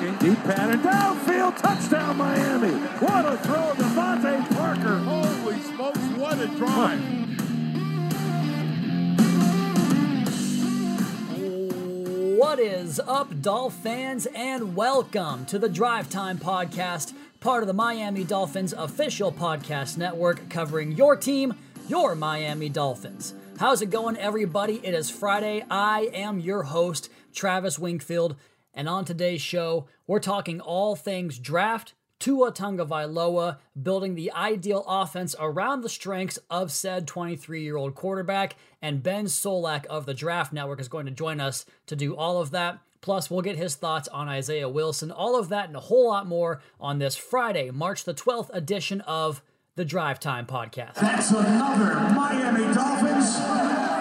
looking. Deep pattern downfield. Touchdown, Miami. What a throw, DeVante Parker. Holy smokes, what a drive. What is up, Dolph fans, and welcome to the Drive Time Podcast, part of the Miami Dolphins official podcast network covering your team, your Miami Dolphins. How's it going, everybody? It is Friday. I am your host, Travis Wingfield, and on today's show, we're talking all things draft, Tua Tagovailoa building the ideal offense around the strengths of said 23-year-old quarterback, and Ben Solak of the Draft Network is going to join us to do all of that. Plus, we'll get his thoughts on Isaiah Wilson, all of that and a whole lot more on this Friday, March the 12th edition of the Drive Time Podcast. That's another Miami Dolphins.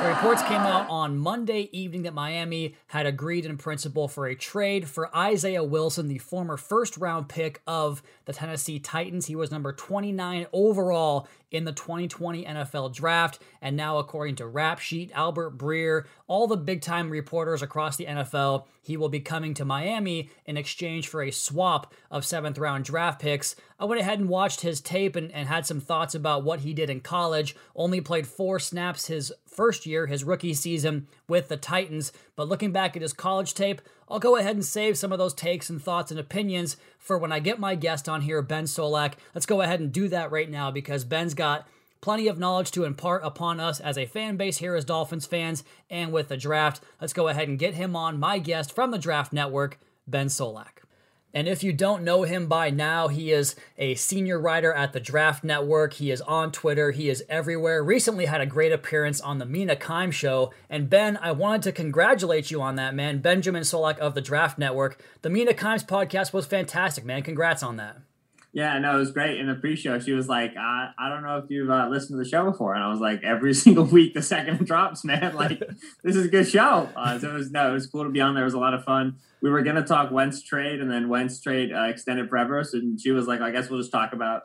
So reports came out on Monday evening that Miami had agreed in principle for a trade for Isaiah Wilson, the former first round pick of the Tennessee Titans. He was number 29 overall in the 2020 NFL Draft. And now, according to Rap Sheet, Albert Breer, all the big time reporters across the NFL, he will be coming to Miami in exchange for a swap of seventh round draft picks. I went ahead and watched his tape and, and had some thoughts about what he did in college. Only played four snaps his first year, his rookie season with the Titans. But looking back at his college tape, I'll go ahead and save some of those takes and thoughts and opinions for when I get my guest on here, Ben Solak. Let's go ahead and do that right now because Ben's got plenty of knowledge to impart upon us as a fan base here as Dolphins fans and with the draft. Let's go ahead and get him on, my guest from the Draft Network, Ben Solak. And if you don't know him by now, he is a senior writer at the Draft Network. He is on Twitter. He is everywhere. Recently had a great appearance on the Mina Kimes show. And Ben, I wanted to congratulate you on that, man. Benjamin Solak of the Draft Network. The Mina Kimes podcast was fantastic, man. Congrats on that. Yeah, no, it was great. In the pre-show, she was like, "I, I don't know if you've uh, listened to the show before," and I was like, "Every single week, the second it drops, man. Like, this is a good show." Uh, so it was no, it was cool to be on there. It was a lot of fun. We were gonna talk Wentz trade, and then Wentz trade uh, extended forever. So she was like, "I guess we'll just talk about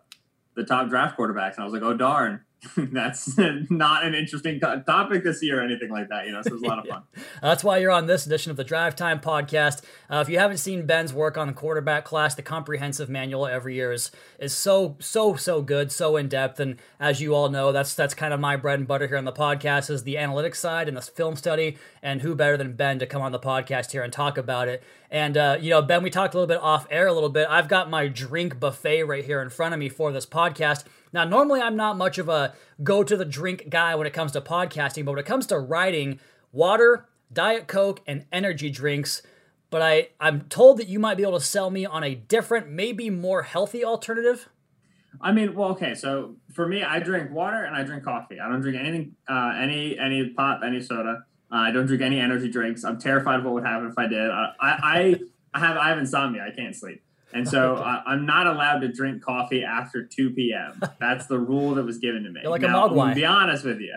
the top draft quarterbacks," and I was like, "Oh darn." that's not an interesting topic this year or anything like that, you know. So it was a lot of fun. That's why you're on this edition of the Drive Time podcast. Uh, if you haven't seen Ben's work on the quarterback class, the comprehensive manual every year is is so so so good, so in depth, and as you all know, that's that's kind of my bread and butter here on the podcast is the analytics side and the film study. And who better than Ben to come on the podcast here and talk about it? And uh, you know, Ben, we talked a little bit off air a little bit. I've got my drink buffet right here in front of me for this podcast. Now, normally I'm not much of a go to the drink guy when it comes to podcasting, but when it comes to writing, water, Diet Coke, and energy drinks. But I, I'm told that you might be able to sell me on a different, maybe more healthy alternative. I mean, well, okay. So for me, I drink water and I drink coffee. I don't drink anything, uh, any any pop, any soda. Uh, I don't drink any energy drinks. I'm terrified of what would happen if I did. I, I, I have I have insomnia. I can't sleep. And so uh, I'm not allowed to drink coffee after 2 p.m. That's the rule that was given to me. You're like now, a mogwai. To be honest with you,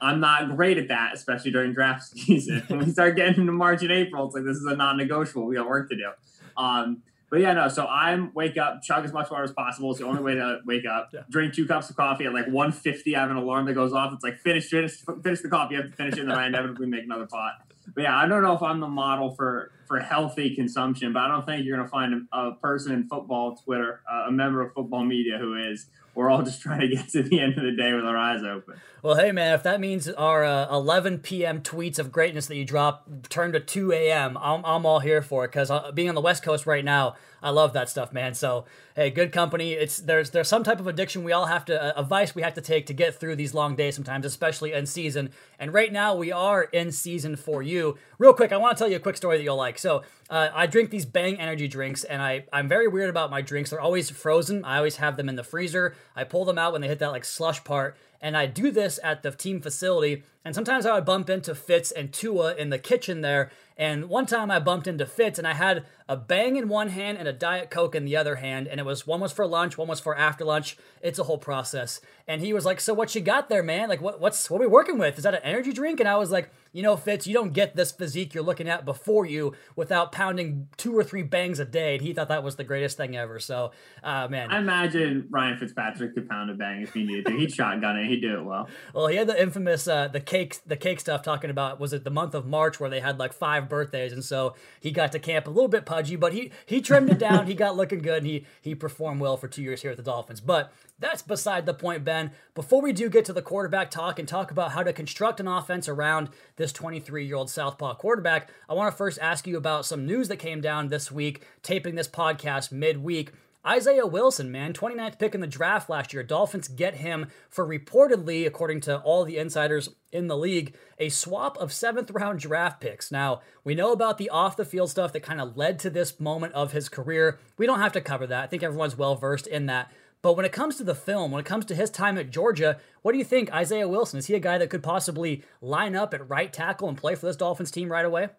I'm not great at that, especially during draft season. when we start getting into March and April, it's like this is a non-negotiable. We got work to do. Um, but yeah, no. So I'm wake up, chug as much water as possible. It's the only way to wake up. Yeah. Drink two cups of coffee at like 1:50. I have an alarm that goes off. It's like finish, finish, finish the coffee. You have to finish it, and then I inevitably make another pot. But yeah, I don't know if I'm the model for for healthy consumption, but I don't think you're going to find a, a, person in football Twitter, uh, a member of football media who is. We're all just trying to get to the end of the day with our eyes open. Well, hey man, if that means our uh, 11 p.m. tweets of greatness that you drop turn to 2 a.m., I'm, I'm all here for it because uh, being on the West Coast right now, I love that stuff, man. So hey, good company. It's there's there's some type of addiction we all have to a vice we have to take to get through these long days sometimes, especially in season. And right now we are in season for you. Real quick, I want to tell you a quick story that you'll like. So uh, I drink these Bang energy drinks, and I I'm very weird about my drinks. They're always frozen. I always have them in the freezer. I pull them out when they hit that like slush part. And I do this at the team facility. And sometimes I would bump into Fitz and Tua in the kitchen there. And one time I bumped into Fitz and I had a bang in one hand and a Diet Coke in the other hand. And it was one was for lunch, one was for after lunch. It's a whole process. And he was like, So what you got there, man? Like what what's what we working with? Is that an energy drink? And I was like, you know, Fitz, you don't get this physique you're looking at before you without pounding two or three bangs a day. And he thought that was the greatest thing ever. So, uh, man. I imagine Ryan Fitzpatrick could pound a bang if he needed to. He'd shotgun it. He'd do it well. Well, he had the infamous uh, the cake the cake stuff talking about was it the month of March where they had like five birthdays, and so he got to camp a little bit pudgy, but he he trimmed it down. he got looking good, and he he performed well for two years here at the Dolphins. But that's beside the point, Ben. Before we do get to the quarterback talk and talk about how to construct an offense around this 23 year old Southpaw quarterback, I want to first ask you about some news that came down this week, taping this podcast midweek. Isaiah Wilson, man, 29th pick in the draft last year. Dolphins get him for reportedly, according to all the insiders in the league, a swap of seventh round draft picks. Now, we know about the off the field stuff that kind of led to this moment of his career. We don't have to cover that. I think everyone's well versed in that. But when it comes to the film, when it comes to his time at Georgia, what do you think, Isaiah Wilson? Is he a guy that could possibly line up at right tackle and play for this Dolphins team right away?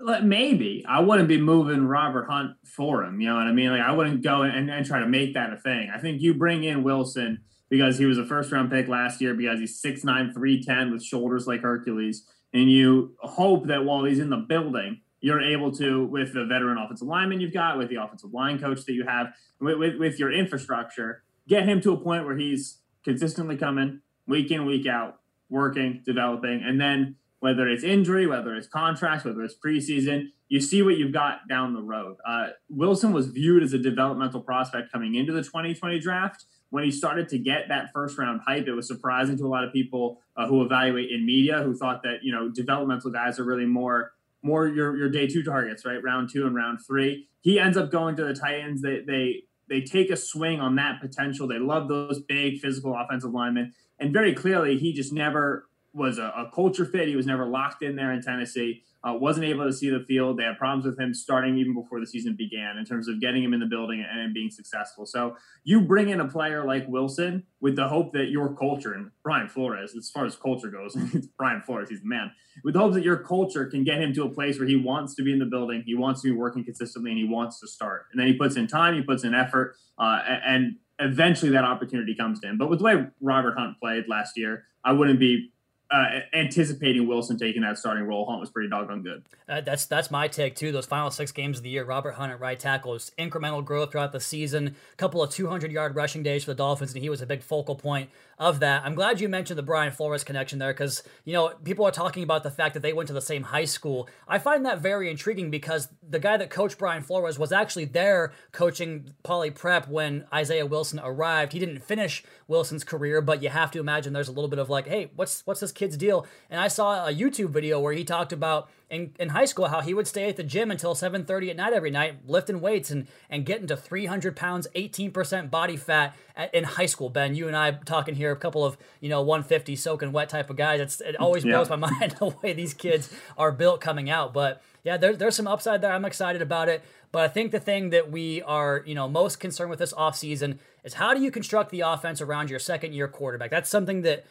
Maybe I wouldn't be moving Robert Hunt for him. You know what I mean? Like I wouldn't go and, and try to make that a thing. I think you bring in Wilson because he was a first round pick last year because he's 6'9, 310 with shoulders like Hercules. And you hope that while he's in the building, you're able to, with the veteran offensive lineman you've got, with the offensive line coach that you have, with, with, with your infrastructure, get him to a point where he's consistently coming week in, week out, working, developing, and then whether it's injury, whether it's contracts, whether it's preseason, you see what you've got down the road. Uh, Wilson was viewed as a developmental prospect coming into the 2020 draft. When he started to get that first round hype, it was surprising to a lot of people uh, who evaluate in media who thought that you know developmental guys are really more more your your day two targets, right? Round two and round three. He ends up going to the Titans. They they they take a swing on that potential. They love those big physical offensive linemen, and very clearly he just never was a, a culture fit. He was never locked in there in Tennessee uh, wasn't able to see the field. They had problems with him starting even before the season began in terms of getting him in the building and, and being successful. So you bring in a player like Wilson with the hope that your culture and Brian Flores, as far as culture goes, it's Brian Flores, he's the man. With the hope that your culture can get him to a place where he wants to be in the building, he wants to be working consistently, and he wants to start. And then he puts in time, he puts in effort, uh, and eventually that opportunity comes to him. But with the way Robert Hunt played last year, I wouldn't be uh, anticipating Wilson taking that starting role, Hunt was pretty doggone good. Uh, that's that's my take too. Those final six games of the year, Robert Hunt at right tackle incremental growth throughout the season. A couple of 200 yard rushing days for the Dolphins, and he was a big focal point of that. I'm glad you mentioned the Brian Flores connection there because you know people are talking about the fact that they went to the same high school. I find that very intriguing because the guy that coached Brian Flores was actually there coaching Poly Prep when Isaiah Wilson arrived. He didn't finish Wilson's career, but you have to imagine there's a little bit of like, hey, what's what's this kid's deal? And I saw a YouTube video where he talked about in, in high school how he would stay at the gym until 7.30 at night every night lifting weights and, and getting to 300 pounds 18% body fat at, in high school. Ben you and i talking here a couple of you know 150 soaking wet type of guys. It's, it always blows my mind the way these kids are built coming out. But yeah there, there's some upside there. I'm excited about it. But i think the thing that we are you know most concerned with this offseason is how do you construct the offense around your second year quarterback? That's something that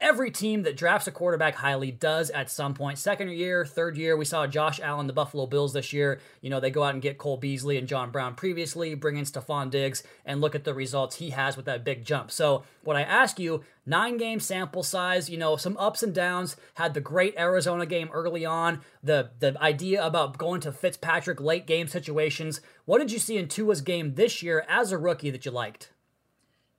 every team that drafts a quarterback highly does at some point. Second year, third year, we saw Josh Allen, the Buffalo Bills this year. You know, they go out and get Cole Beasley and John Brown previously, bring in Stefon Diggs, and look at the results he has with that big jump. So, what I ask you, nine game sample size, you know, some ups and downs, had the great Arizona game early on, the, the idea about going to Fitzpatrick late game situations. What did you see in Tua's game this year as a rookie that you liked?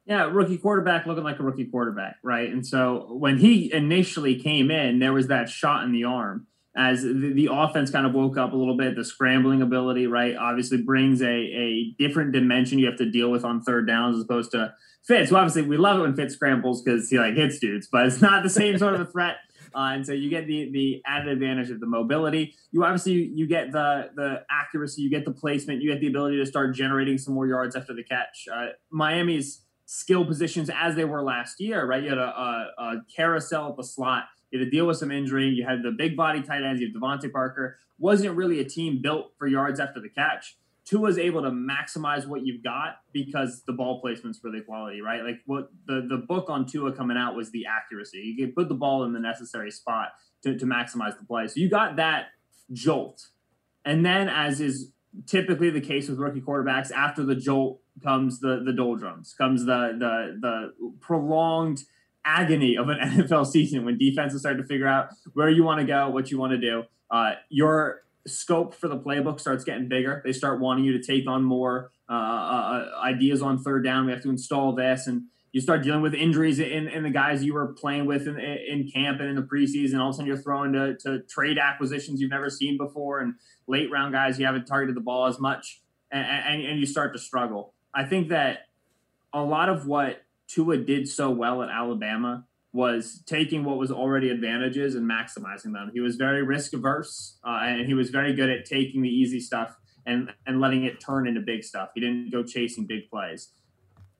Yeah, rookie quarterback looking like a rookie quarterback, right? And so when he initially came in, there was that shot in the arm as the, the offense kind of woke up a little bit. The scrambling ability, right, obviously brings a, a different dimension you have to deal with on third downs as opposed to Fitz. Well, obviously, we love it when Fitz scrambles because he like hits dudes, but it's not the same sort of a threat. Uh, and so you get the the added advantage of the mobility. You obviously you, you, get the the accuracy, you get the placement, you get the ability to start generating some more yards after the catch. Uh, Miami's skill positions as they were last year, right? You had a, a, a carousel at the slot. You had to deal with some injury. You had the big body tight ends. You had DeVante Parker. Wasn't really a team built for yards after the catch. Tua is able to maximize what you've got because the ball placement's really quality, right? Like what the, the book on Tua coming out was the accuracy. You put the ball in the necessary spot to, to maximize the play. So you got that jolt. And then, as is typically the case with rookie quarterbacks, after the jolt comes the the doldrums, comes the the the prolonged agony of an NFL season when defenses start to figure out where you want to go, what you want to do. Uh, your scope for the playbook starts getting bigger. They start wanting you to take on more uh, uh, ideas on third down. We have to install this, and you start dealing with injuries in, in the guys you were playing with in, in camp and in the preseason. All of a sudden, you're throwing to, to trade acquisitions you've never seen before, and late round guys you haven't targeted the ball as much, and, and, and you start to struggle. I think that a lot of what Tua did so well at Alabama was taking what was already advantages and maximizing them. He was very risk averse, uh, and he was very good at taking the easy stuff and and letting it turn into big stuff. He didn't go chasing big plays.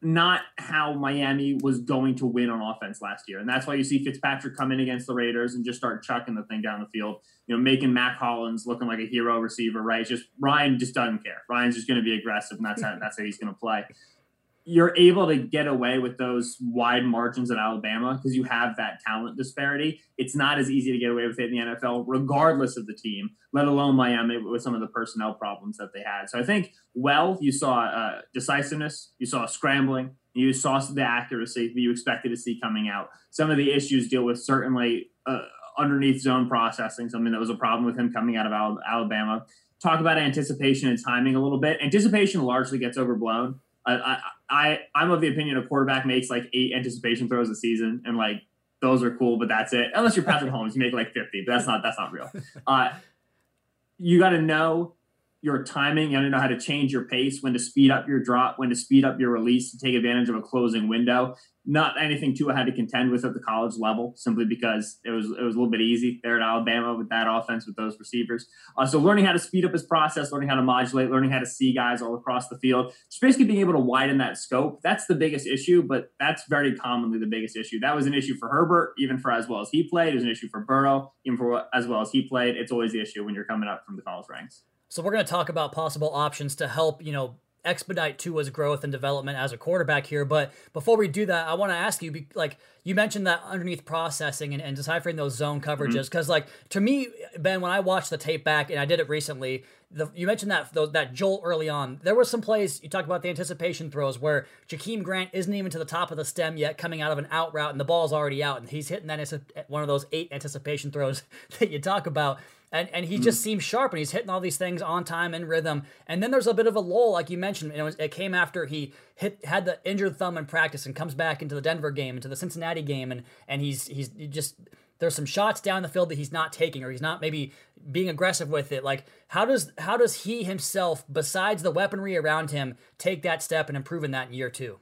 Not how Miami was going to win on offense last year, and that's why you see Fitzpatrick come in against the Raiders and just start chucking the thing down the field. You know, making Mack Hollins looking like a hero receiver. Right? Just Ryan just doesn't care. Ryan's just going to be aggressive, and that's how that's how he's going to play you're able to get away with those wide margins at Alabama because you have that talent disparity. It's not as easy to get away with it in the NFL, regardless of the team, let alone Miami with some of the personnel problems that they had. So I think, well, you saw uh, decisiveness, you saw scrambling, you saw the accuracy that you expected to see coming out. Some of the issues deal with certainly uh, underneath zone processing, something that was a problem with him coming out of Alabama. Talk about anticipation and timing a little bit. Anticipation largely gets overblown. I, I I'm of the opinion a quarterback makes like eight anticipation throws a season, and like those are cool, but that's it. Unless you're Patrick Mahomes, you make like 50, but that's not that's not real. Uh, you got to know your timing. You got to know how to change your pace, when to speed up your drop, when to speed up your release to take advantage of a closing window not anything Tua had to contend with at the college level, simply because it was it was a little bit easy there at Alabama with that offense with those receivers. Uh, so learning how to speed up his process, learning how to modulate, learning how to see guys all across the field, just basically being able to widen that scope. That's the biggest issue, but that's very commonly the biggest issue. That was an issue for Herbert, even for as well as he played. It was an issue for Burrow, even for as well as he played. It's always the issue when you're coming up from the college ranks. So we're going to talk about possible options to help, you know, expedite Tua's growth and development as a quarterback here. But before we do that, I want to ask you, like you mentioned that underneath processing and, and deciphering those zone coverages, because mm-hmm. like to me, Ben, when I watched the tape back and I did it recently, the, you mentioned that that jolt early on. There were some plays you talked about the anticipation throws where Jakeem Grant isn't even to the top of the stem yet, coming out of an out route, and the ball's already out, and he's hitting that one of those eight anticipation throws that you talk about and and he mm just seems sharp and he's hitting all these things on time and rhythm. And then there's a bit of a lull, like you mentioned. It, was, it came after he hit had the injured thumb in practice and comes back into the Denver game, into the Cincinnati game, and and he's he's he just there's some shots down the field that he's not taking or he's not maybe being aggressive with it. Like how does how does he himself, besides the weaponry around him, take that step and improve in that year two?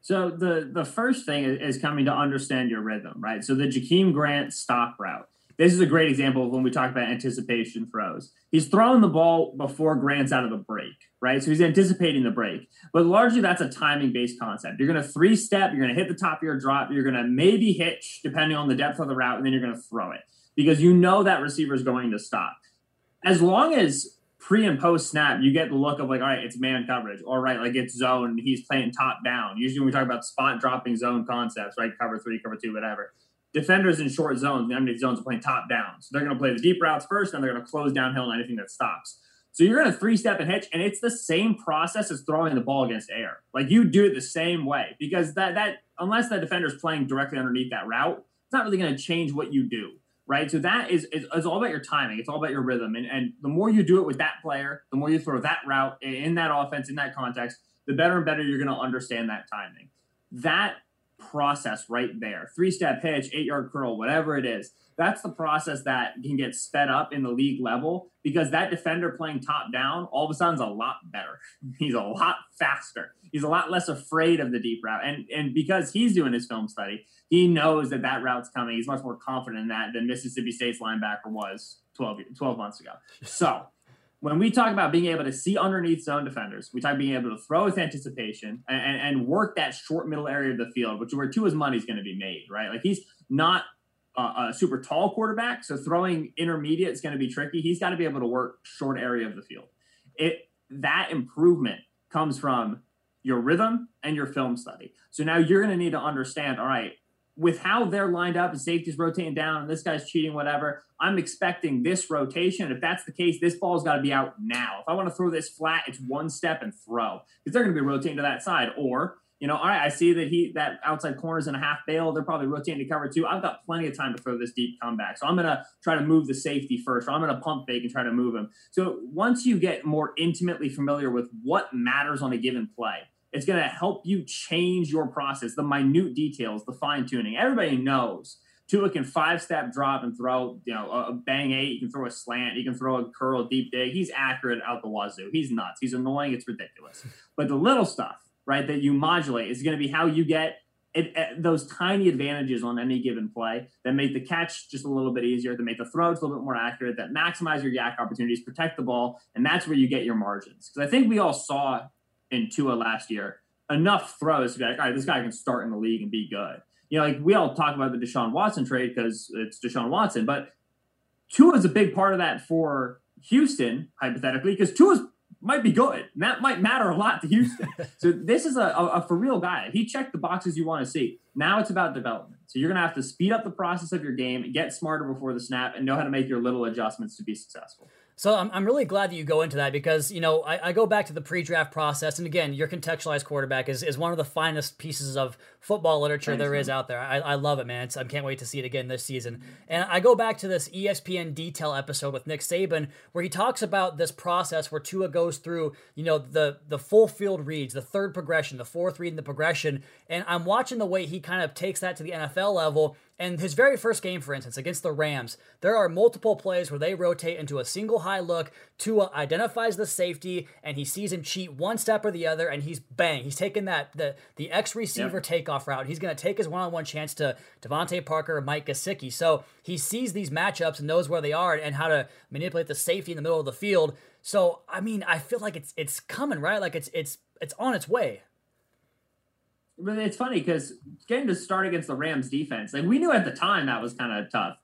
So the the first thing is coming to understand your rhythm, right? So the Jakeem Grant stop route this is a great example of when we talk about anticipation throws. He's throwing the ball before Grant's out of the break, right? So he's anticipating the break. But largely that's a timing based concept. You're going to three step, you're going to hit the top of your drop, you're going to maybe hitch depending on the depth of the route, and then you're going to throw it because you know that receiver is going to stop. As long as pre and post snap, you get the look of like, all right, it's man coverage. All right, like it's zone. He's playing top down. Usually when we talk about spot dropping zone concepts, right? Cover three, cover two, whatever defenders in short zones, underneath zones are playing top down. So they're going to play the deep routes first, and they're going to close downhill on anything that stops. So you're going to three step and hitch, and it's the same process as throwing the ball against air. Like you do it the same way because that that unless that defender's playing directly underneath that route, it's not really going to change what you do, right? So that is, is, is all about your timing. It's all about your rhythm, and and the more you do it with that player, the more you throw that route in that offense in that context, the better and better you're going to understand that timing. That process right there. Three step pitch, eight yard curl, whatever it is. That's the process that can get sped up in the league level because that defender playing top down all of a sudden is a lot better. He's a lot faster. He's a lot less afraid of the deep route. And, and because he's doing his film study, he knows that that route's coming. He's much more confident in that than Mississippi State's linebacker was 12, 12 months ago. So when we talk about being able to see underneath zone defenders, we talk about being able to throw with anticipation and, and, and work that short middle area of the field, which is where Tua's money is going to be made, right? Like he's not a, a super tall quarterback, so throwing intermediate is going to be tricky. He's got to be able to work short area of the field. It that improvement comes from your rhythm and your film study. So now you're going to need to understand, all right, with how they're lined up and safety's rotating down and this guy's cheating, whatever, I'm expecting this rotation. If that's the case, this ball's got to be out now. If I want to throw this flat, it's one step and throw because they're going to be rotating to that side. Or You know, all right, I see that he that outside corner's in a half bail. They're probably rotating to cover two. I've got plenty of time to throw this deep comeback. So I'm gonna try to move the safety first, or I'm gonna pump fake and try to move him. So once you get more intimately familiar with what matters on a given play, it's gonna help you change your process, the minute details, the fine tuning. Everybody knows Tua can five step drop and throw, you know, a bang eight. You can throw a slant. You can throw a curl deep dig. He's accurate out the wazoo. He's nuts. He's annoying. It's ridiculous. But the little stuff, right, that you modulate is going to be how you get it, it, those tiny advantages on any given play that make the catch just a little bit easier, that make the throw just a little bit more accurate, that maximize your YAC opportunities, protect the ball, and that's where you get your margins. Because I think we all saw in Tua last year enough throws to be like, all right, this guy can start in the league and be good you know, like we all talk about the Deshaun Watson trade because it's Deshaun Watson, but Tua is a big part of that for Houston, hypothetically, because Tua might be good. And that might matter a lot to Houston. so this is a, a, a, for real guy. He checked the boxes you want to see. Now it's about development. So you're going to have to speed up the process of your game, get smarter before the snap, and know how to make your little adjustments to be successful. So I'm, I'm really glad that you go into that because, you know, I, I go back to the pre-draft process. And again, your contextualized quarterback is, is one of the finest pieces of football literature there is out there. I, I love it, man. It's, I can't wait to see it again this season. And I go back to this ESPN detail episode with Nick Saban where he talks about this process where Tua goes through, you know, the, the full field reads, the third progression, the fourth read, and the progression. And I'm watching the way he kind of takes that to the NFL level and his very first game, for instance, against the Rams, there are multiple plays where they rotate into a single high look. Tua identifies the safety, and he sees him cheat one step or the other, and he's bang. He's taking that the the X receiver yep. takeoff route. He's going to take his one on one chance to DeVante Parker or Mike Gesicki. So he sees these matchups and knows where they are and how to manipulate the safety in the middle of the field. So I mean, I feel like it's it's coming right. Like it's it's it's on its way. But it's funny because getting to start against the Rams defense, like we knew at the time that was kind of tough.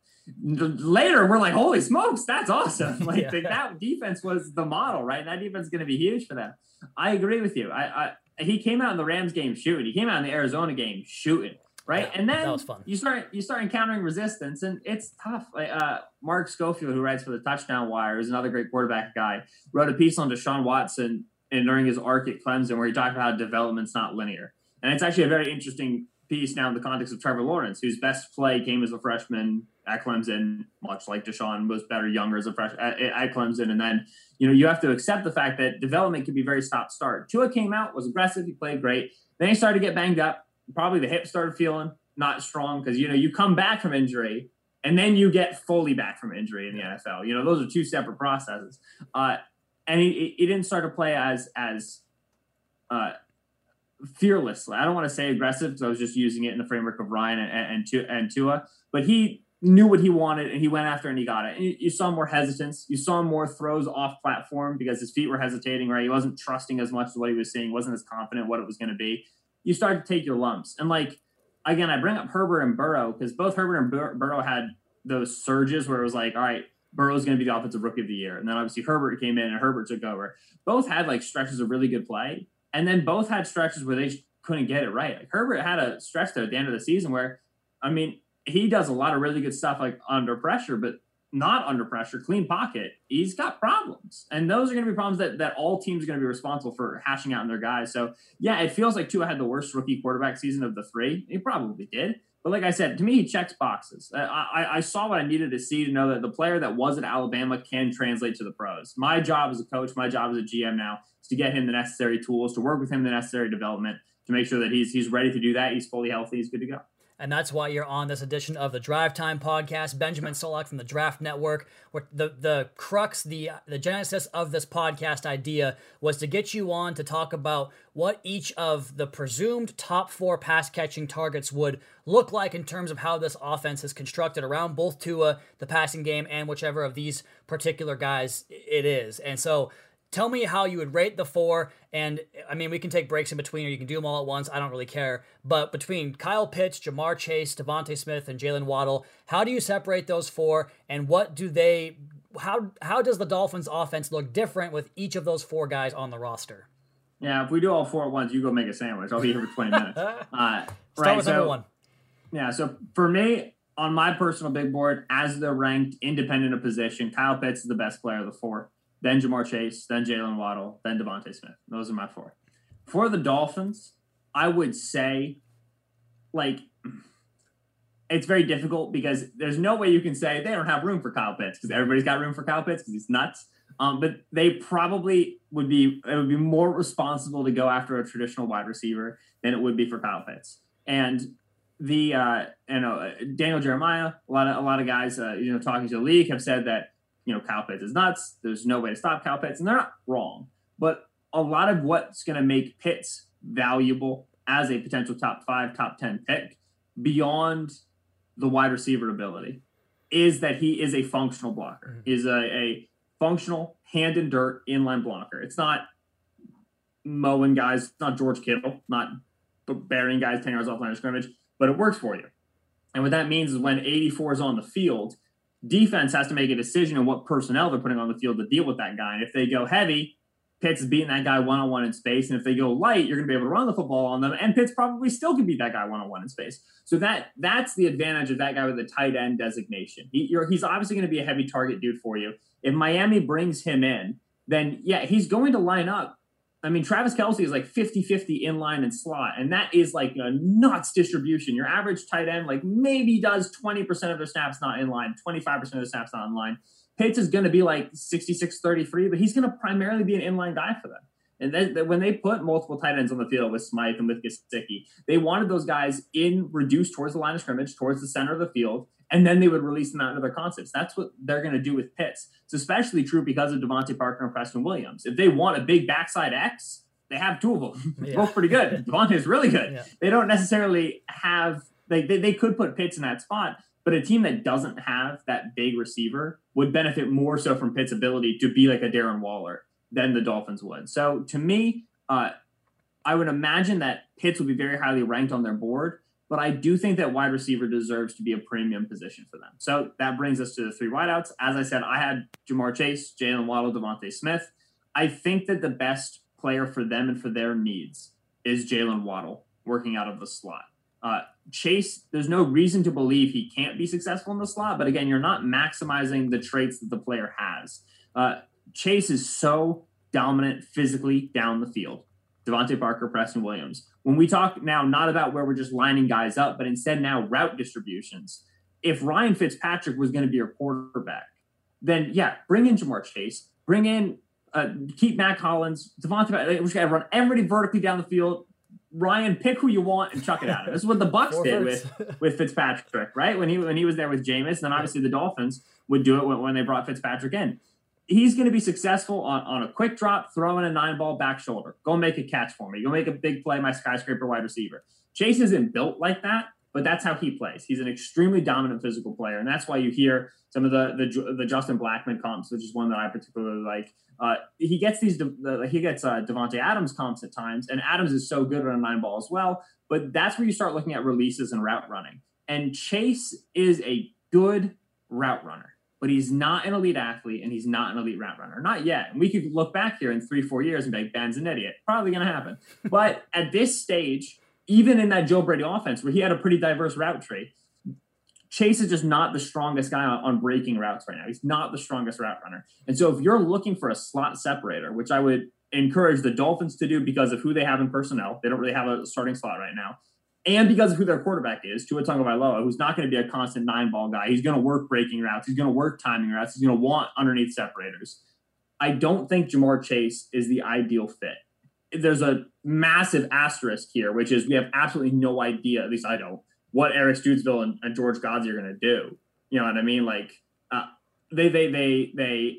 Later, we're like, holy smokes, that's awesome! Like yeah. that defense was the model, right? That defense is going to be huge for them. I agree with you. I, I he came out in the Rams game shooting. He came out in the Arizona game shooting, right? Yeah, and then you start you start encountering resistance, and it's tough. Like uh, Mark Schofield, who writes for the Touchdown Wire, is another great quarterback guy. Wrote a piece on Deshaun Watson and during his arc at Clemson, where he talked about how development's not linear. And it's actually a very interesting piece now in the context of Trevor Lawrence, whose best play came as a freshman at Clemson, much like Deshaun was better younger as a freshman at, at, Clemson. And then, you know, you have to accept the fact that development can be very stop start. Tua came out, was aggressive, he played great. Then he started to get banged up. Probably the hip started feeling not strong because, you know, you come back from injury and then you get fully back from injury in the NFL. You know, those are two separate processes. Uh, and he, he didn't start to play as, as, uh, fearlessly. I don't want to say aggressive because I was just using it in the framework of Ryan and, and, and Tua, but he knew what he wanted and he went after and he got it. And you, you, saw more hesitance. You saw more throws off platform because his feet were hesitating, right? He wasn't trusting as much as what he was seeing, wasn't as confident what it was going to be. You started to take your lumps. And like, again, I bring up Herbert and Burrow because both Herbert and Bur- Burrow had those surges where it was like, all right, Burrow's going to be the offensive rookie of the year. And then obviously Herbert came in and Herbert took over. Both had like stretches of really good play and then both had stretches where they couldn't get it right. Like Herbert had a stretch there at the end of the season where, I mean, he does a lot of really good stuff like under pressure, but not under pressure, clean pocket. He's got problems, and those are going to be problems that that all teams are going to be responsible for hashing out in their guys. So yeah, it feels like Tua had the worst rookie quarterback season of the three. He probably did. But like I said, to me, he checks boxes. I, I, I, saw what I needed to see to know that the player that was at Alabama can translate to the pros. My job as a coach, my job as a GM now is to get him the necessary tools, to work with him the necessary development, to make sure that he's he's ready to do that. He's fully healthy. He's good to go. And that's why you're on this edition of the Drive Time podcast. Benjamin Solak from the Draft Network. Where the the crux, the the genesis of this podcast idea was to get you on to talk about what each of the presumed top four pass catching targets would look like in terms of how this offense is constructed around both Tua, the passing game, and whichever of these particular guys it is. And so Tell me how you would rate the four, and I mean, we can take breaks in between, or you can do them all at once. I don't really care. But between Kyle Pitts, Ja'Marr Chase, DeVonta Smith, and Jaylen Waddle, how do you separate those four, and what do they? How how does the Dolphins' offense look different with each of those four guys on the roster? Yeah, if we do all four at once, you go make a sandwich. I'll be here for twenty minutes. Uh, Start right, with so, number one. Yeah, so for me, on my personal big board, as they're ranked independent of position, Kyle Pitts is the best player of the four then Ja'Marr Chase, then Jaylen Waddle, then DeVonta Smith. Those are my four. For the Dolphins, I would say, like, it's very difficult because there's no way you can say they don't have room for Kyle Pitts because everybody's got room for Kyle Pitts because he's nuts. Um, but they probably would be it would be more responsible to go after a traditional wide receiver than it would be for Kyle Pitts. And the uh, you know Daniel Jeremiah, a lot of a lot of guys uh, you know talking to the league have said that you know Kyle Pitts is nuts. There's no way to stop Pitts, and they're not wrong. But a lot of what's going to make Pitts valuable as a potential top five, top ten pick beyond the wide receiver ability is that he is a functional blocker, mm-hmm. is a, a functional hand in dirt inline blocker. It's not mowing guys, it's not George Kittle, not but burying guys 10 yards off line of scrimmage, but it works for you. And what that means is when 84 is on the field, defense has to make a decision on what personnel they're putting on the field to deal with that guy. And if they go heavy, Pitts is beating that guy one on one in space. And if they go light, you're going to be able to run the football on them. And Pitts probably still can beat that guy one on one in space. So that that's the advantage of that guy with the tight end designation. He, he's obviously going to be a heavy target dude for you. If Miami brings him in, then yeah, he's going to line up. I mean, Travis Kelce is like 50 50 in line and slot, and that is like a nuts distribution. Your average tight end, like maybe does 20% of their snaps not in line, 25% of the snaps not in line. Pitts is going to be like 66 33, but he's going to primarily be an inline guy for them. And then when they put multiple tight ends on the field with Smythe and with Gesicki, they wanted those guys in reduced towards the line of scrimmage, towards the center of the field, and then they would release them out into their concepts. That's what they're going to do with Pitts. It's especially true because of DeVante Parker and Preston Williams. If they want a big backside X, they have two of them. Yeah. Both pretty good. DeVante is really good. Yeah. They don't necessarily have like they, they could put Pitts in that spot, but a team that doesn't have that big receiver would benefit more so from Pitt's ability to be like a Darren Waller than the Dolphins would. So to me, uh, I would imagine that Pitts would be very highly ranked on their board, but I do think that wide receiver deserves to be a premium position for them. So that brings us to the three wideouts. As I said, I had Ja'Marr Chase, Jaylen Waddle, DeVonta Smith. I think that the best player for them and for their needs is Jaylen Waddle working out of the slot. Uh, Chase, there's no reason to believe he can't be successful in the slot, but again, you're not maximizing the traits that the player has. Uh, Chase is so dominant physically down the field. DeVante Parker, Preston Williams. When we talk now, not about where we're just lining guys up, but instead now route distributions. If Ryan Fitzpatrick was going to be your quarterback, then yeah, bring in Ja'Marr Chase, bring in, uh, keep Mack Hollins, DeVante. We're going to run everybody vertically down the field. Ryan, pick who you want and chuck it at him. This is what the Bucs did with with Fitzpatrick, right? When he when he was there with Jameis, then obviously the Dolphins would do it when, when they brought Fitzpatrick in. He's going to be successful on, on a quick drop, throwing a nine ball back shoulder. Go make a catch for me. Go make a big play, my skyscraper wide receiver. Chase isn't built like that, but that's how he plays. He's an extremely dominant physical player, and that's why you hear some of the the, the Justin Blackmon comps, which is one that I particularly like. Uh, he gets these the, he gets uh, Davante Adams comps at times, and Adams is so good on a nine ball as well. But that's where you start looking at releases and route running. And Chase is a good route runner, but he's not an elite athlete and he's not an elite route runner. Not yet. And we could look back here in three, four years and be like, Ben's an idiot. Probably going to happen. but at this stage, even in that Joe Brady offense where he had a pretty diverse route tree, Chase is just not the strongest guy on, on, breaking routes right now. He's not the strongest route runner. And so if you're looking for a slot separator, which I would encourage the Dolphins to do because of who they have in personnel, they don't really have a starting slot right now. And because of who their quarterback is, Tua Tagovailoa, who's not going to be a constant nine ball guy. He's going to work breaking routes. He's going to work timing routes. He's going to want underneath separators. I don't think Ja'Marr Chase is the ideal fit. There's a massive asterisk here, which is we have absolutely no idea, at least I don't, what Eric Studesville and, and George Godsey are going to do. You know what I mean? Like uh, they they they they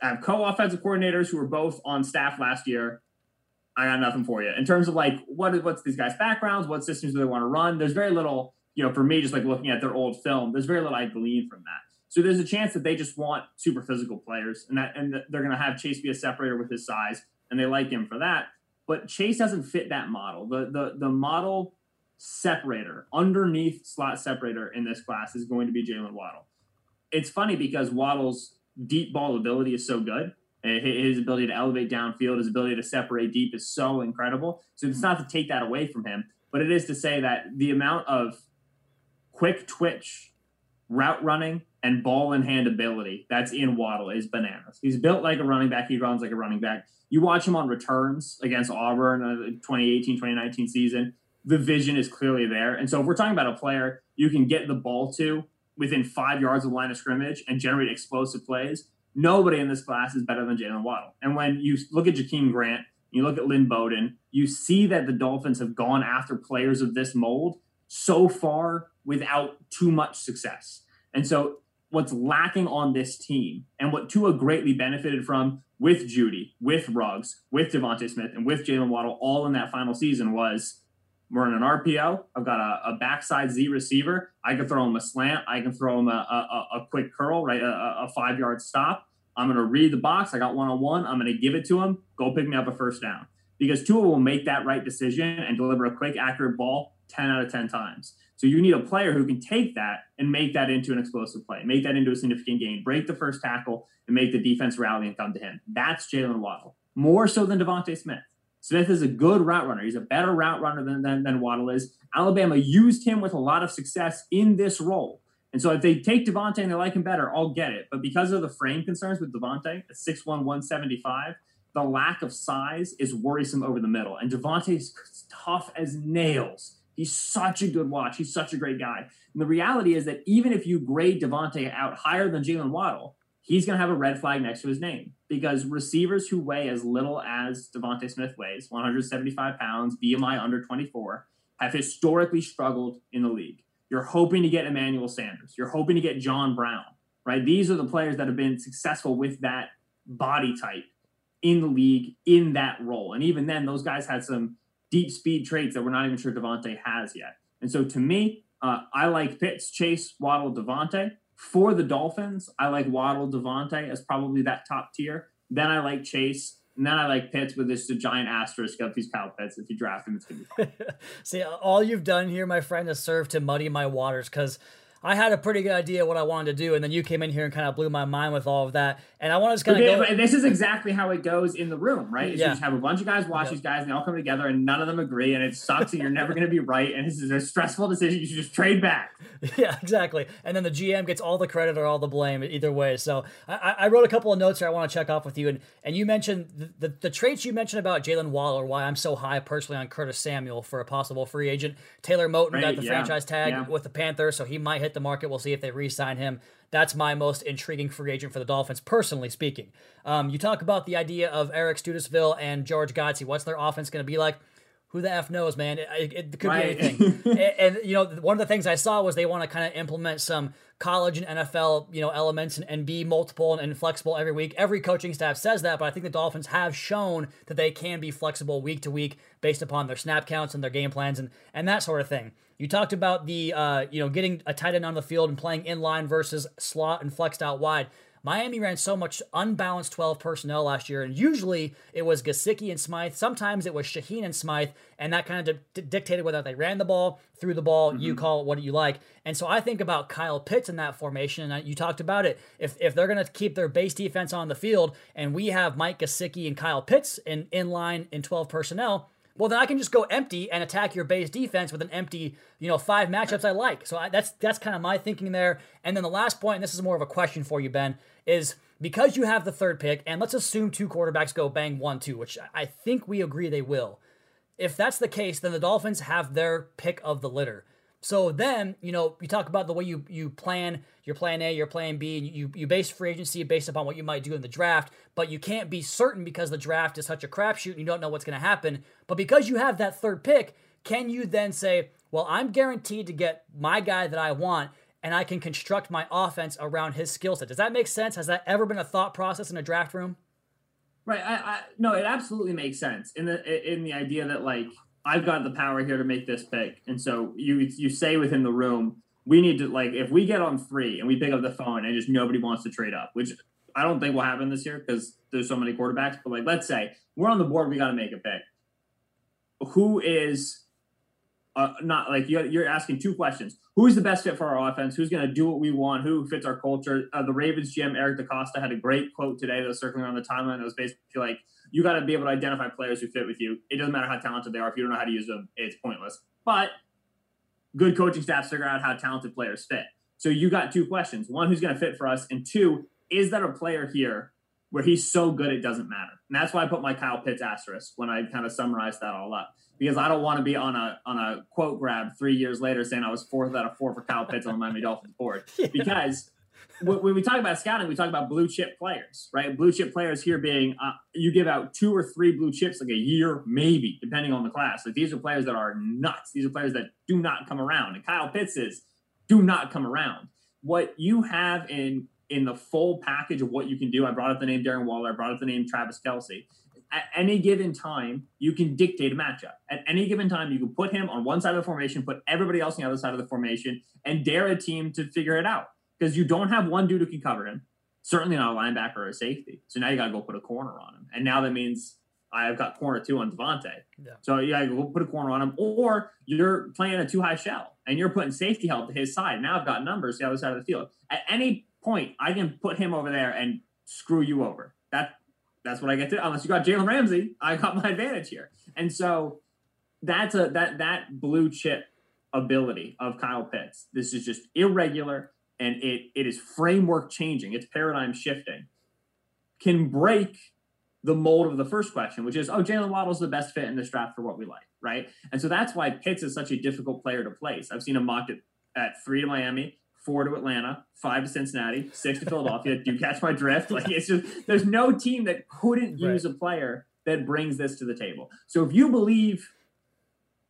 have co-offensive coordinators who were both on staff last year. I got nothing for you in terms of like what what's these guys' backgrounds, what systems do they want to run. There's very little, you know, for me, just like looking at their old film, there's very little I glean from that. So there's a chance that they just want super physical players, and that and they're going to have Chase be a separator with his size, and they like him for that. But Chase doesn't fit that model. The the the model separator underneath slot separator in this class is going to be Jaylen Waddle. It's funny because Waddle's deep ball ability is so good. His ability to elevate downfield, his ability to separate deep is so incredible. So it's not to take that away from him, but it is to say that the amount of quick twitch route running and ball in hand ability that's in Waddle is bananas. He's built like a running back. He runs like a running back. You watch him on returns against Auburn, uh, 2018, 2019 season. The vision is clearly there. And so if we're talking about a player you can get the ball to within five yards of line of scrimmage and generate explosive plays, nobody in this class is better than Jaylen Waddle. And when you look at Jakeem Grant, you look at Lynn Bowden, you see that the Dolphins have gone after players of this mold so far without too much success. And so what's lacking on this team and what Tua greatly benefited from with Jeudy, with Ruggs, with DeVonta Smith, and with Jaylen Waddle all in that final season was we're in an RPO. I've got a, a backside Z receiver. I can throw him a slant. I can throw him a, a, a quick curl, right? A, a five yard stop. I'm going to read the box. I got one on one. I'm going to give it to him. Go pick me up a first down. Because Tua will make that right decision and deliver a quick, accurate ball 10 out of 10 times. So you need a player who can take that and make that into an explosive play, make that into a significant gain, break the first tackle, and make the defense rally and come to him. That's Jaylen Waddle, more so than DeVonta Smith. Smith is a good route runner. He's a better route runner than, than, than Waddle is. Alabama used him with a lot of success in this role. And so if they take DeVonta and they like him better, I'll get it. But because of the frame concerns with DeVonta at 6'1", 175, the lack of size is worrisome over the middle. And DeVonta is tough as nails. He's such a good watch. He's such a great guy. And the reality is that even if you grade DeVonta out higher than Jaylen Waddle, he's going to have a red flag next to his name because receivers who weigh as little as DeVonta Smith weighs, 175 pounds, BMI under 24, have historically struggled in the league. You're hoping to get Emmanuel Sanders. You're hoping to get John Brown, right? These are the players that have been successful with that body type in the league in that role. And even then, those guys had some deep speed traits that we're not even sure DeVonta has yet. And so to me, uh, I like Pitts, Chase, Waddle, DeVonta. For the Dolphins, I like Waddle, DeVonta as probably that top tier. Then I like Chase. And then I like Pitts with this a giant asterisk of he's Kyle Pitts. If you draft him, it's to be fun. See, all you've done here, my friend, is serve to muddy my waters because I had a pretty good idea what I wanted to do, and then you came in here and kind of blew my mind with all of that. And I want to just kind of go. This is exactly how it goes in the room, right? yeah. You just have a bunch of guys watch yeah. these guys, and they all come together, and none of them agree, and it sucks, and you're never going to be right, and this is a stressful decision. You should just trade back. Yeah, exactly. And then the GM gets all the credit or all the blame either way. So I, I wrote a couple of notes here I want to check off with you, and and you mentioned the the, the traits you mentioned about Jaylen Waddle, why I'm so high personally on Curtis Samuel for a possible free agent. Taylor Moton right, got the yeah. franchise tag with the Panthers, so he might hit the market. We'll see if they they re-sign him. That's my most intriguing free agent for the Dolphins, personally speaking. Um, you talk about the idea of Eric Studesville and George Godsey. What's their offense going to be like? Who the f knows, man? It, it, it could right. be anything. and, and, you know, one of the things I saw was they want to kind of implement some college and NFL, you know, elements and, and be multiple and, and, flexible every week. Every coaching staff says that, but I think the Dolphins have shown that they can be flexible week to week based upon their snap counts and their game plans and and that sort of thing. You talked about the uh, you know getting a tight end on the field and playing in line versus slot and flexed out wide. Miami ran so much unbalanced 12 personnel last year, and usually it was Gesicki and Smythe. Sometimes it was Shaheen and Smythe, and that kind of di- dictated whether they ran the ball, threw the ball. Mm-hmm. You call it what you like. And so I think about Kyle Pitts in that formation, and you talked about it. If if they're going to keep their base defense on the field, and we have Mike Gesicki and Kyle Pitts in in line in 12 personnel well then I can just go empty and attack your base defense with an empty, you know, five matchups I like. So I, that's that's kind of my thinking there. And then the last point, and this is more of a question for you, Ben, is because you have the third pick, and let's assume two quarterbacks go bang one two, which I think we agree they will. If that's the case, then the Dolphins have their pick of the litter. So then, you know, you talk about the way you you plan your plan A, your plan B, and you you base free agency based upon what you might do in the draft, but you can't be certain because the draft is such a crapshoot and you don't know what's going to happen. But because you have that third pick, can you then say, well, I'm guaranteed to get my guy that I want, and I can construct my offense around his skill set? Does that make sense? Has that ever been a thought process in a draft room? Right. I, I no, it absolutely makes sense in the in the idea that like I've got the power here to make this pick. And so you you say within the room, we need to like if we get on three and we pick up the phone and just nobody wants to trade up, which I don't think will happen this year because there's so many quarterbacks. But like, let's say we're on the board, we got to make a pick. Who is uh, not like you're, you're asking two questions? Who's the best fit for our offense? Who's going to do what we want? Who fits our culture? Uh, the Ravens GM Eric DeCosta had a great quote today that was circling around the timeline. It was basically like you got to be able to identify players who fit with you. It doesn't matter how talented they are. If you don't know how to use them, it's pointless. But good coaching staffs figure out how talented players fit. So you got two questions: one, who's going to fit for us, and two, is there a player here where he's so good it doesn't matter? And that's why I put my Kyle Pitts asterisk when I kind of summarized that all up because I don't want to be on a on a quote grab three years later saying I was fourth out of four for Kyle Pitts on the Miami Dolphins board because when we talk about scouting, we talk about blue chip players, right? Blue chip players here being uh, you give out two or three blue chips like a year, maybe, depending on the class. Like these are players that are nuts. These are players that do not come around. And Kyle Pitts is do not come around. What you have in in the full package of what you can do, I brought up the name Darren Waller, I brought up the name Travis Kelce. At any given time, you can dictate a matchup. At any given time, you can put him on one side of the formation, put everybody else on the other side of the formation, and dare a team to figure it out because you don't have one dude who can cover him. Certainly not a linebacker or a safety. So now you got to go put a corner on him. And now that means I've got corner two on DeVante. Yeah. So yeah, go put a corner on him, or you're playing a two high shell and you're putting safety help to his side. Now I've got numbers the other side of the field. At any point, I can put him over there and screw you over. That that's what I get to. Unless you got Jalen Ramsey, I got my advantage here. And so that's a that that blue chip ability of Kyle Pitts. This is just irregular and it it is framework changing, it's paradigm shifting, can break the mold of the first question, which is, oh, Jaylen Waddle's the best fit in this draft for what we like, right? And so that's why Pitts is such a difficult player to place. I've seen him mocked at, at three to Miami, four to Atlanta, five to Cincinnati, six to Philadelphia. Do you catch my drift? Like it's just there's no team that couldn't use right. a player that brings this to the table. So if you believe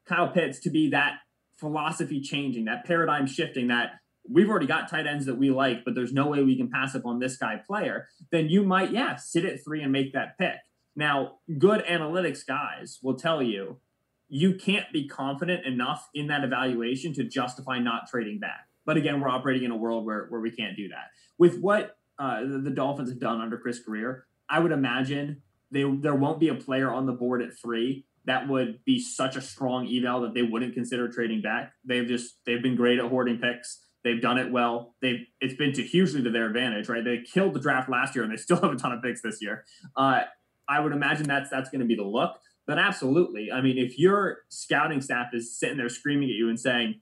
Kyle Pitts to be that philosophy changing, that paradigm shifting, that we've already got tight ends that we like, but there's no way we can pass up on this guy player, then you might, yeah, sit at three and make that pick. Now, good analytics guys will tell you you can't be confident enough in that evaluation to justify not trading back. But again, we're operating in a world where, where we can't do that. With what uh, the, Dolphins have done under Chris Grier, I would imagine they there won't be a player on the board at three that would be such a strong eval that they wouldn't consider trading back. They've just they've been great at hoarding picks. They've done it well. They've it's been to hugely to their advantage, right? They killed the draft last year, and they still have a ton of picks this year. Uh, I would imagine that's that's going to be the look. But absolutely, I mean, if your scouting staff is sitting there screaming at you and saying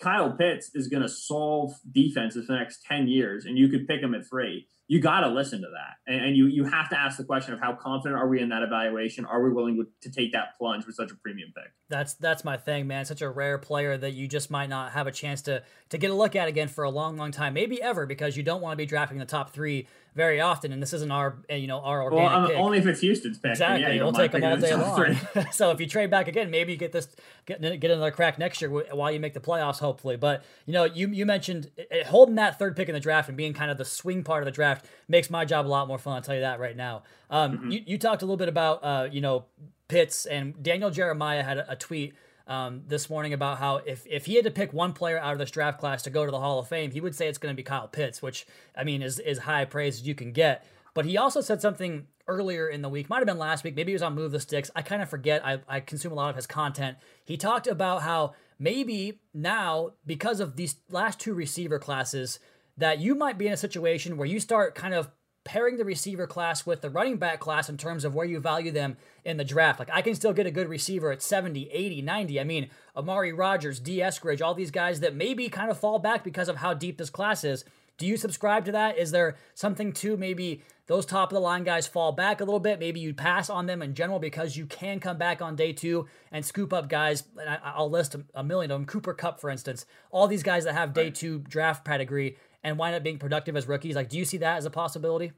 Kyle Pitts is going to solve defenses for the next ten years, and you could pick him at three, you got to listen to that, and, and, you you have to ask the question of how confident are we in that evaluation? Are we willing to, take that plunge with such a premium pick? That's that's my thing, man. Such a rare player that you just might not have a chance to to get a look at again for a long, long time, maybe ever, because you don't want to be drafting the top three very often, and this isn't our you know our organic well, only if it's Houston's pick. Exactly, yeah, we'll take them all day long. so if you trade back again, maybe you get this get, get another crack next year while you make the playoffs, hopefully. But you know, you you mentioned eh, eh, holding that third pick in the draft and being kind of the swing part of the draft makes my job a lot more fun. I'll tell you that right now. Um, mm-hmm. you, you talked a little bit about uh, you know Pitts and Daniel Jeremiah had a, a tweet um, this morning about how if, if he had to pick one player out of this draft class to go to the Hall of Fame, he would say it's going to be Kyle Pitts, which I mean is is high praise as you can get. But he also said something earlier in the week, might have been last week, maybe he was on Move the Sticks. I kind of forget. I, I consume a lot of his content. He talked about how maybe now, because of these last two receiver classes, that you might be in a situation where you start kind of pairing the receiver class with the running back class in terms of where you value them in the draft. Like I can still get a good receiver at 70, 80, 90. I mean, Amari Rogers, D. Eskridge, all these guys that maybe kind of fall back because of how deep this class is. Do you subscribe to that? Is there something to maybe those top of the line guys fall back a little bit? Maybe you pass on them in general because you can come back on day two and scoop up guys. And I, will list a million of them. Cooper Kupp, for instance, all these guys that have day two draft pedigree and wind up being productive as rookies. Like, do you see that as a possibility?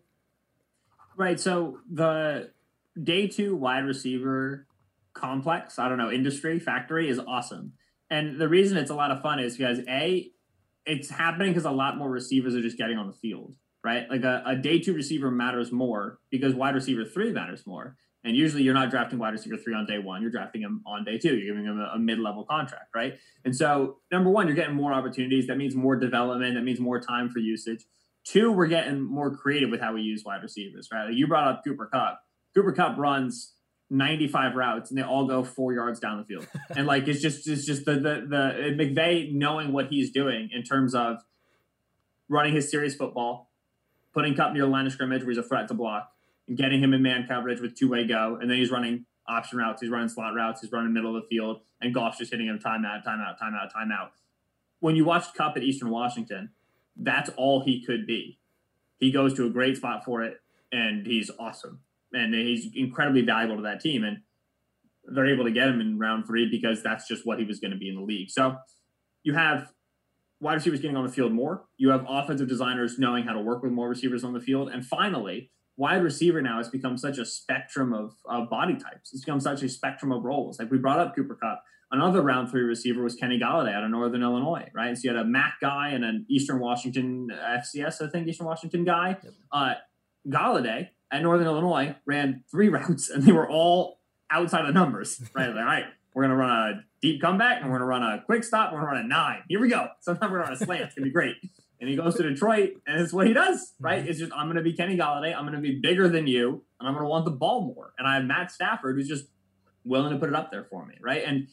Right. So the day two wide receiver complex, I don't know, industry factory is awesome. And the reason it's a lot of fun is because A, it's happening because a lot more receivers are just getting on the field, right? Like a, a day two receiver matters more because wide receiver three matters more. And usually you're not drafting wide receiver three on day one. You're drafting him on day two. You're giving him a, a mid level contract, right? And so, number one, you're getting more opportunities. That means more development. That means more time for usage. Two, we're getting more creative with how we use wide receivers, right? Like you brought up Cooper Kupp. Cooper Kupp runs 95 routes and they all go four yards down the field. and like it's just it's just the the the McVay knowing what he's doing in terms of running his serious football, putting Kupp near the line of scrimmage where he's a threat to block, and getting him in man coverage with two-way go, and then he's running option routes, he's running slot routes, he's running middle of the field, and Goff's just hitting him timeout, timeout, timeout, timeout. When you watched Kupp at Eastern Washington, that's all he could be. He goes to a great spot for it, and he's awesome. And he's incredibly valuable to that team. And they're able to get him in round three because that's just what he was going to be in the league. So you have wide receivers getting on the field more. You have offensive designers knowing how to work with more receivers on the field. And finally, wide receiver now has become such a spectrum of, of body types. It's become such a spectrum of roles. Like we brought up Cooper Kupp. Another round three receiver was Kenny Golladay out of Northern Illinois, right? So you had a MAC guy and an Eastern Washington FCS, I think, Eastern Washington guy. Yep. Uh, Golladay at Northern Illinois ran three routes and they were all outside of numbers, right? like, all right, we're going to run a deep comeback and we're going to run a quick stop. We're going to run a nine. Here we go. Sometimes we're going to run a slant. It's going to be great. And he goes to Detroit and it's what he does, right? It's just, I'm going to be Kenny Golladay. I'm going to be bigger than you and I'm going to want the ball more. And I have Matt Stafford who's just willing to put it up there for me, right? And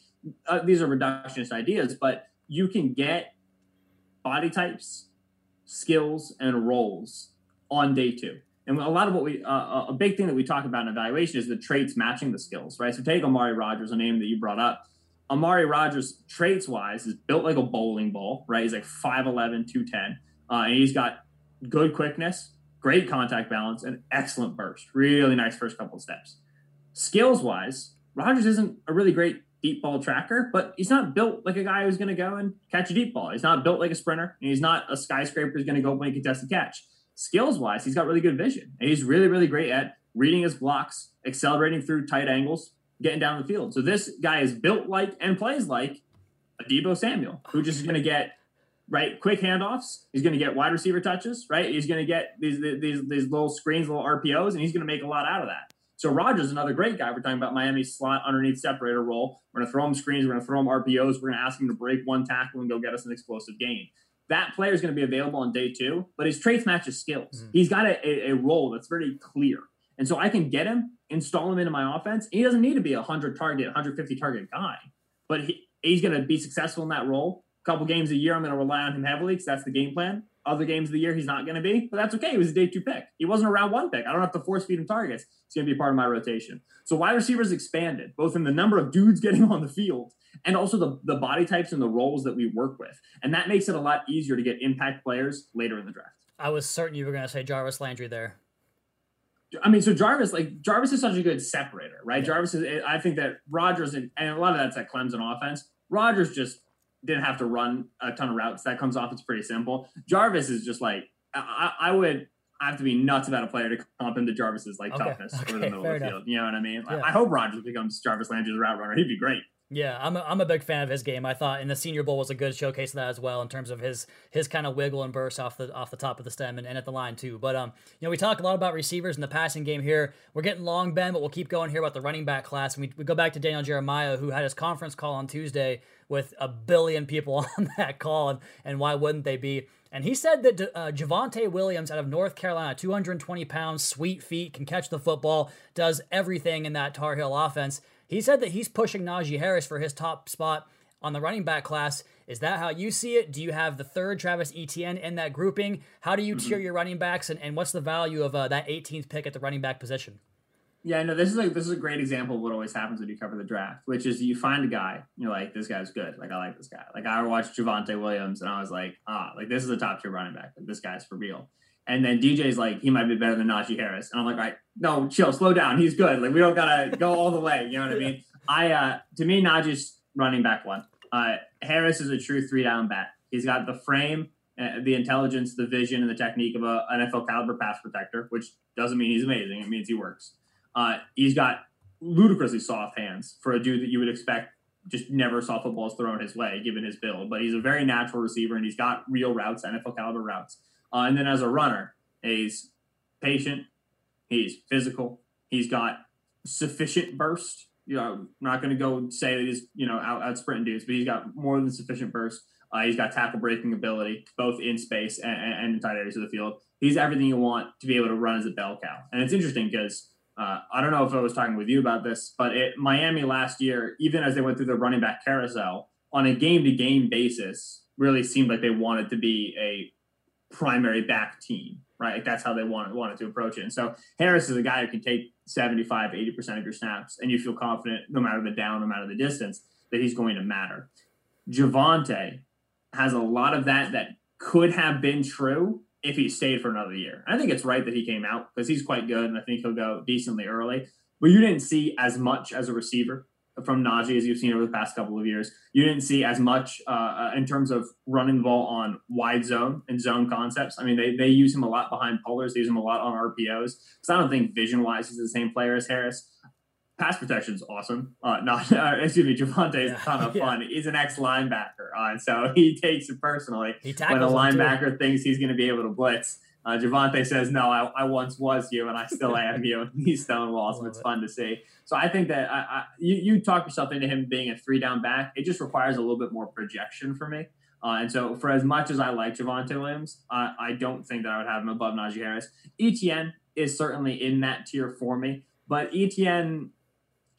uh, these are reductionist ideas, but you can get body types, skills, and roles on day two. And a lot of what we, uh, a big thing that we talk about in evaluation is the traits matching the skills, right? So take Amari Rogers, a name that you brought up. Amari Rogers, traits wise, is built like a bowling ball, right? He's like 5'11, 210. Uh, and he's got good quickness, great contact balance, and excellent burst. Really nice first couple of steps. Skills wise, Rogers isn't a really great deep ball tracker, but he's not built like a guy who's going to go and catch a deep ball. He's not built like a sprinter, and he's not a skyscraper who's going to go a contested catch skills wise, he's got really good vision. And he's really, really great at reading his blocks, accelerating through tight angles, getting down the field. So this guy is built like and plays like a Deebo Samuel, who just is going to get right quick handoffs. He's going to get wide receiver touches, right? He's going to get these, these these little screens, little RPOs, and he's going to make a lot out of that. So Rogers, is another great guy. We're talking about Miami slot underneath separator role. We're going to throw him screens. We're going to throw him RPOs. We're going to ask him to break one tackle and go get us an explosive gain that player is going to be available on day two, but his traits match his skills. Mm-hmm. He's got a, a, a, role that's very clear. And so I can get him, install him into my offense. He doesn't need to be a 100 target, 150 target guy, but he, he's going to be successful in that role. A couple games a year, I'm going to rely on him heavily because that's the game plan. Other games of the year, he's not going to be, but that's okay. He was a day two pick. He wasn't a round one pick. I don't have to force feed him targets. He's going to be part of my rotation. So wide receivers expanded, both in the number of dudes getting on the field and also the, the body types and the roles that we work with. And that makes it a lot easier to get impact players later in the draft. I was certain you were going to say Jarvis Landry there. I mean, so Jarvis, like Jarvis is such a good separator, right? Yeah. Jarvis is, I think that Rogers and, and a lot of that's at Clemson offense. Rogers just didn't have to run a ton of routes. That comes off, it's pretty simple. Jarvis is just like, I, I would, I have to be nuts about a player to comp into Jarvis's like okay. toughness okay. for the middle of the enough. field. You know what I mean? Yeah. I hope Rogers becomes Jarvis Landry's route runner. He'd be great. Yeah, I'm a, I'm a big fan of his game. I thought in the Senior Bowl was a good showcase of that as well in terms of his his kind of wiggle and burst off the off the top of the stem and, and at the line too. But um, you know, we talk a lot about receivers in the passing game here. We're getting long, Ben, but we'll keep going here about the running back class. And we, we go back to Daniel Jeremiah, who had his conference call on Tuesday with a billion people on that call, and, and why wouldn't they be? And he said that uh, Javonte Williams out of North Carolina, 220 pounds, sweet feet, can catch the football, does everything in that Tar Heel offense. He said that he's pushing Najee Harris for his top spot on the running back class. Is that how you see it? Do you have the third Travis Etienne in that grouping? How do you mm-hmm. tier your running backs, and, and what's the value of uh, that 18th pick at the running back position? Yeah, no, this is like this is a great example of what always happens when you cover the draft, which is you find a guy, you're like, this guy's good. Like I like this guy. Like I watched Javonte Williams and I was like, ah, like this is a top tier running back. Like, this guy's for real. And then DJ's like, he might be better than Najee Harris. And I'm like, all right, no, chill, slow down. He's good. Like we don't gotta go all the way. You know what I mean? I uh to me, Najee's running back one. Uh, Harris is a true three down bat. He's got the frame, uh, the intelligence, the vision, and the technique of a NFL caliber pass protector, which doesn't mean he's amazing. It means he works. Uh, he's got ludicrously soft hands for a dude that you would expect just never saw footballs thrown his way, given his build. But he's a very natural receiver, and he's got real routes, NFL caliber routes. Uh, and then as a runner, he's patient, he's physical, he's got sufficient burst. You know, I'm not going to go say that he's you know out, out sprinting dudes, but he's got more than sufficient burst. Uh, he's got tackle breaking ability, both in space and, and, in tight areas of the field. He's everything you want to be able to run as a bell cow. And it's interesting because uh, I don't know if I was talking with you about this, but it, Miami last year, even as they went through the running back carousel, on a game to game basis, really seemed like they wanted to be a primary back team, right? that's how they wanted wanted to approach it. And so Harris is a guy who can take 75, 80% of your snaps, and you feel confident no matter the down, no matter the distance, that he's going to matter. Javonte has a lot of that that could have been true if he stayed for another year. I think it's right that he came out because he's quite good, and I think he'll go decently early. But you didn't see as much as a receiver from Najee as you've seen over the past couple of years. You didn't see as much uh, uh in terms of running the ball on wide zone and zone concepts. I mean, they, they use him a lot behind pullers. They use him a lot on RPOs. Because I don't think vision wise he's the same player as Harris pass protection is awesome. Uh, not uh, excuse me, Javonte is a ton of fun. He's an ex linebacker, uh, and so he takes it personally when a linebacker thinks he's going to be able to blitz. Uh, Javonte says, "No, I, I, once was you, and I still am you." And he's Stonewall, so it's it. fun to see. So I think that I, I, you you talk yourself into him being a three down back. It just requires a little bit more projection for me. Uh, and so, for as much as I like Javonte Williams, uh, I don't think that I would have him above Najee Harris. Etienne is certainly in that tier for me, but Etienne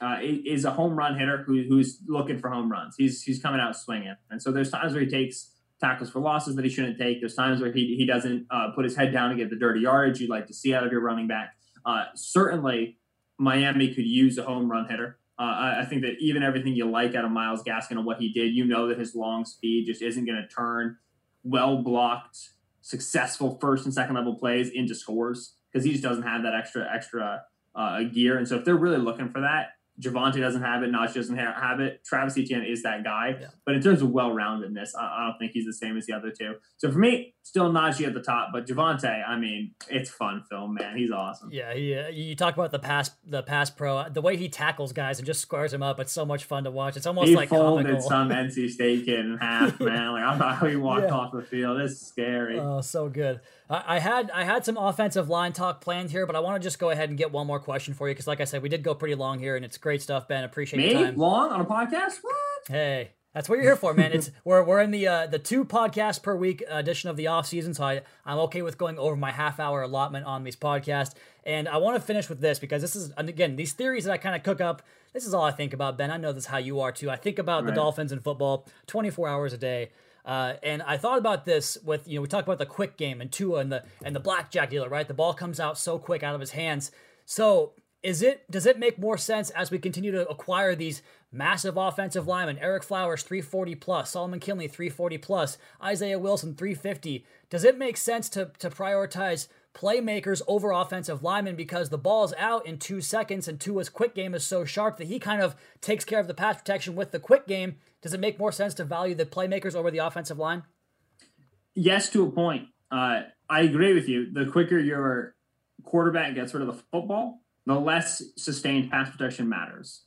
uh, is a home run hitter who, who's looking for home runs. He's he's coming out swinging, and so there's times where he takes tackles for losses that he shouldn't take. There's times where he he doesn't uh, put his head down to get the dirty yardage you'd like to see out of your running back. Uh, certainly, Miami could use a home run hitter. Uh, I, I, think that even everything you like out of Myles Gaskin and what he did, you know that his long speed just isn't going to turn well blocked, successful first and second level plays into scores because he just doesn't have that extra extra uh, gear. And so if they're really looking for that, Javonte doesn't have it. Najee doesn't have it. Travis Etienne is that guy. Yeah. But in terms of well roundedness, I, I, don't think he's the same as the other two. So for me, still Najee at the top. But Javonte, I mean, it's fun film, man. He's awesome. Yeah, he, uh, you talk about the pass, the pass pro, the way he tackles guys and just squares them up. It's so much fun to watch. It's almost he like folded comical. some NC State kid in half, man. Like I thought how he walked yeah. off the field. It's scary. Oh, so good. I had I had some offensive line talk planned here, but I want to just go ahead and get one more question for you because, like I said, we did go pretty long here, and it's great stuff, Ben. Appreciate Me? your time. Long on a podcast? What? Hey, that's what you're here for, man. It's we're we're in the uh, the two podcasts per week edition of the off season, so I I'm okay with going over my half hour allotment on these podcasts. And I want to finish with this because this is and again these theories that I kind of cook up. This is all I think about, Ben. I know this is how you are too. I think about right. the Dolphins and football 24 hours a day. Uh, and I thought about this with you know we talked about the quick game and Tua and the and the blackjack dealer, right? The ball comes out so quick out of his hands. So is it does it make more sense as we continue to acquire these massive offensive linemen? Ereck Flowers 340 plus, Solomon Kindley 340 plus, Isaiah Wilson 350. Does it make sense to to prioritize playmakers over offensive linemen because the ball's out in two seconds and Tua's quick game is so sharp that he kind of takes care of the pass protection with the quick game does it make more sense to value the playmakers over the offensive line? Yes, to a point. Uh, I agree with you. The quicker your quarterback gets rid of the football, the less sustained pass protection matters.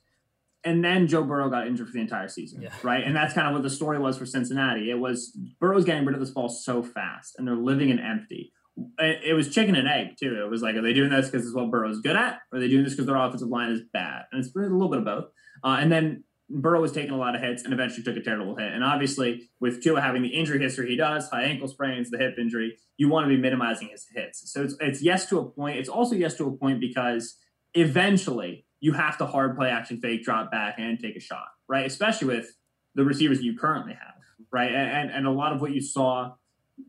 And then Joe Burrow got injured for the entire season, yeah. right? And that's kind of what the story was for Cincinnati. It was Burrow's getting rid of this ball so fast, and they're living in empty. It was chicken and egg too. It was like, are they doing this because it's what Burrow's good at, or are they doing this because their offensive line is bad? And it's a little bit of both. Uh, and then Burrow was taking a lot of hits and eventually took a terrible hit. And obviously, with Tua having the injury history he does, high ankle sprains, the hip injury, you want to be minimizing his hits. So it's, it's yes to a point. It's also yes to a point because eventually you have to hard play action fake, drop back, and take a shot, right? Especially with the receivers you currently have, right? And, and a lot of what you saw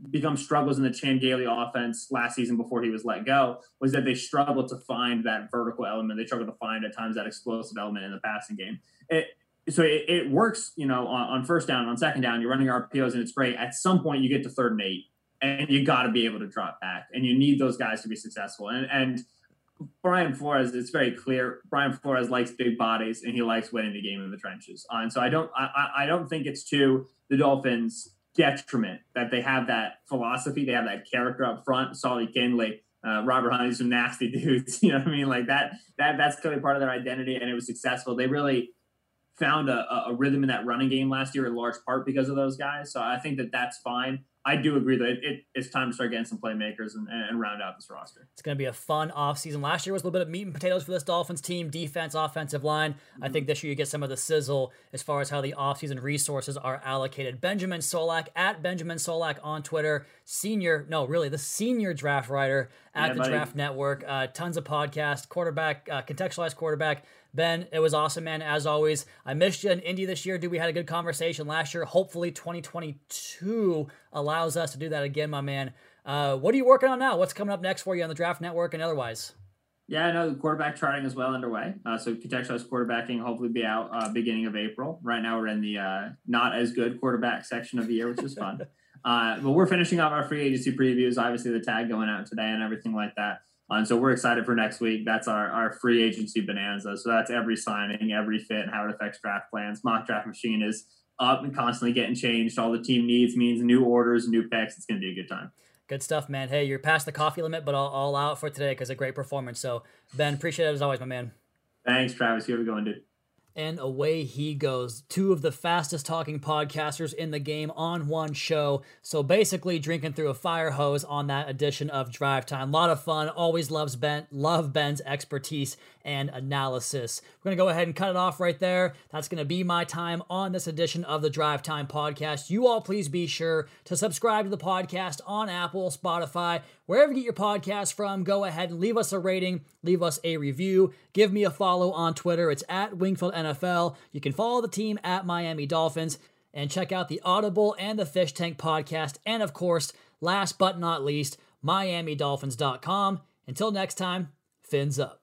become struggles in the Chan Gailey offense last season before he was let go was that they struggled to find that vertical element. They struggled to find at times that explosive element in the passing game. It, so it, it, works, you know, on, on, first down, on second down, you're running RPOs and it's great. At some point, you get to third and eight, and you got to be able to drop back, and you need those guys to be successful. And and Brian Flores, it's very clear. Brian Flores likes big bodies, and he likes winning the game in the trenches. Uh, and so I don't, I, I don't think it's to the Dolphins' detriment that they have that philosophy, they have that character up front. Solly Kindley, uh, Robert Hunt, some nasty dudes. You know what I mean? Like that, that that's clearly part of their identity, and it was successful. They really found a, a rhythm in that running game last year in large part because of those guys. So I think that that's fine. I do agree that it, it, it's time to start getting some playmakers and, and round out this roster. It's going to be a fun offseason. Last year was a little bit of meat and potatoes for this Dolphins team defense, offensive line. Mm-hmm. I think this year you get some of the sizzle as far as how the offseason resources are allocated. Benjamin Solak at Benjamin Solak on Twitter, senior, no, really, the senior draft writer at yeah, the buddy. Draft Network. Uh, tons of podcasts, quarterback, uh, contextualized quarterback. Ben, it was awesome, man. As always, I missed you in Indy this year, dude. We had a good conversation last year. Hopefully, 2022 allows us to do that again, my man. Uh, what are you working on now? What's coming up next for you on the Draft Network and otherwise? Yeah, I know the quarterback charting is well underway. Uh, so contextualized quarterbacking hopefully be out uh, beginning of April. Right now we're in the uh, not as good quarterback section of the year, which is fun. Uh, but we're finishing up our free agency previews. Obviously, the tag going out today and everything like that. Uh, and so we're excited for next week. That's our, our free agency bonanza. So that's every signing, every fit, and how it affects draft plans. Mock draft machine is up and constantly getting changed. All the team needs means new orders, new picks. It's going to be a good time. Good stuff, man. Hey, you're past the coffee limit, but all, all out for today because a great performance. So, Ben, appreciate it as always, my man. Thanks, Travis. You have a good one, dude. And away he goes. Two of the fastest talking podcasters in the game on one show. So basically drinking through a fire hose on that edition of Drive Time. A lot of fun. Always loves Ben love Ben's expertise and analysis. We're gonna go ahead and cut it off right there. That's gonna be my time on this edition of the Drive Time podcast. You all please be sure to subscribe to the podcast on Apple, Spotify, wherever you get your podcast from. Go ahead and leave us a rating, leave us a review, give me a follow on Twitter. It's at Wingfield NFL. You can follow the team at Miami Dolphins and check out the Audible and the Fish Tank podcast. And of course, last but not least, MiamiDolphins.com. Until next time, fins up.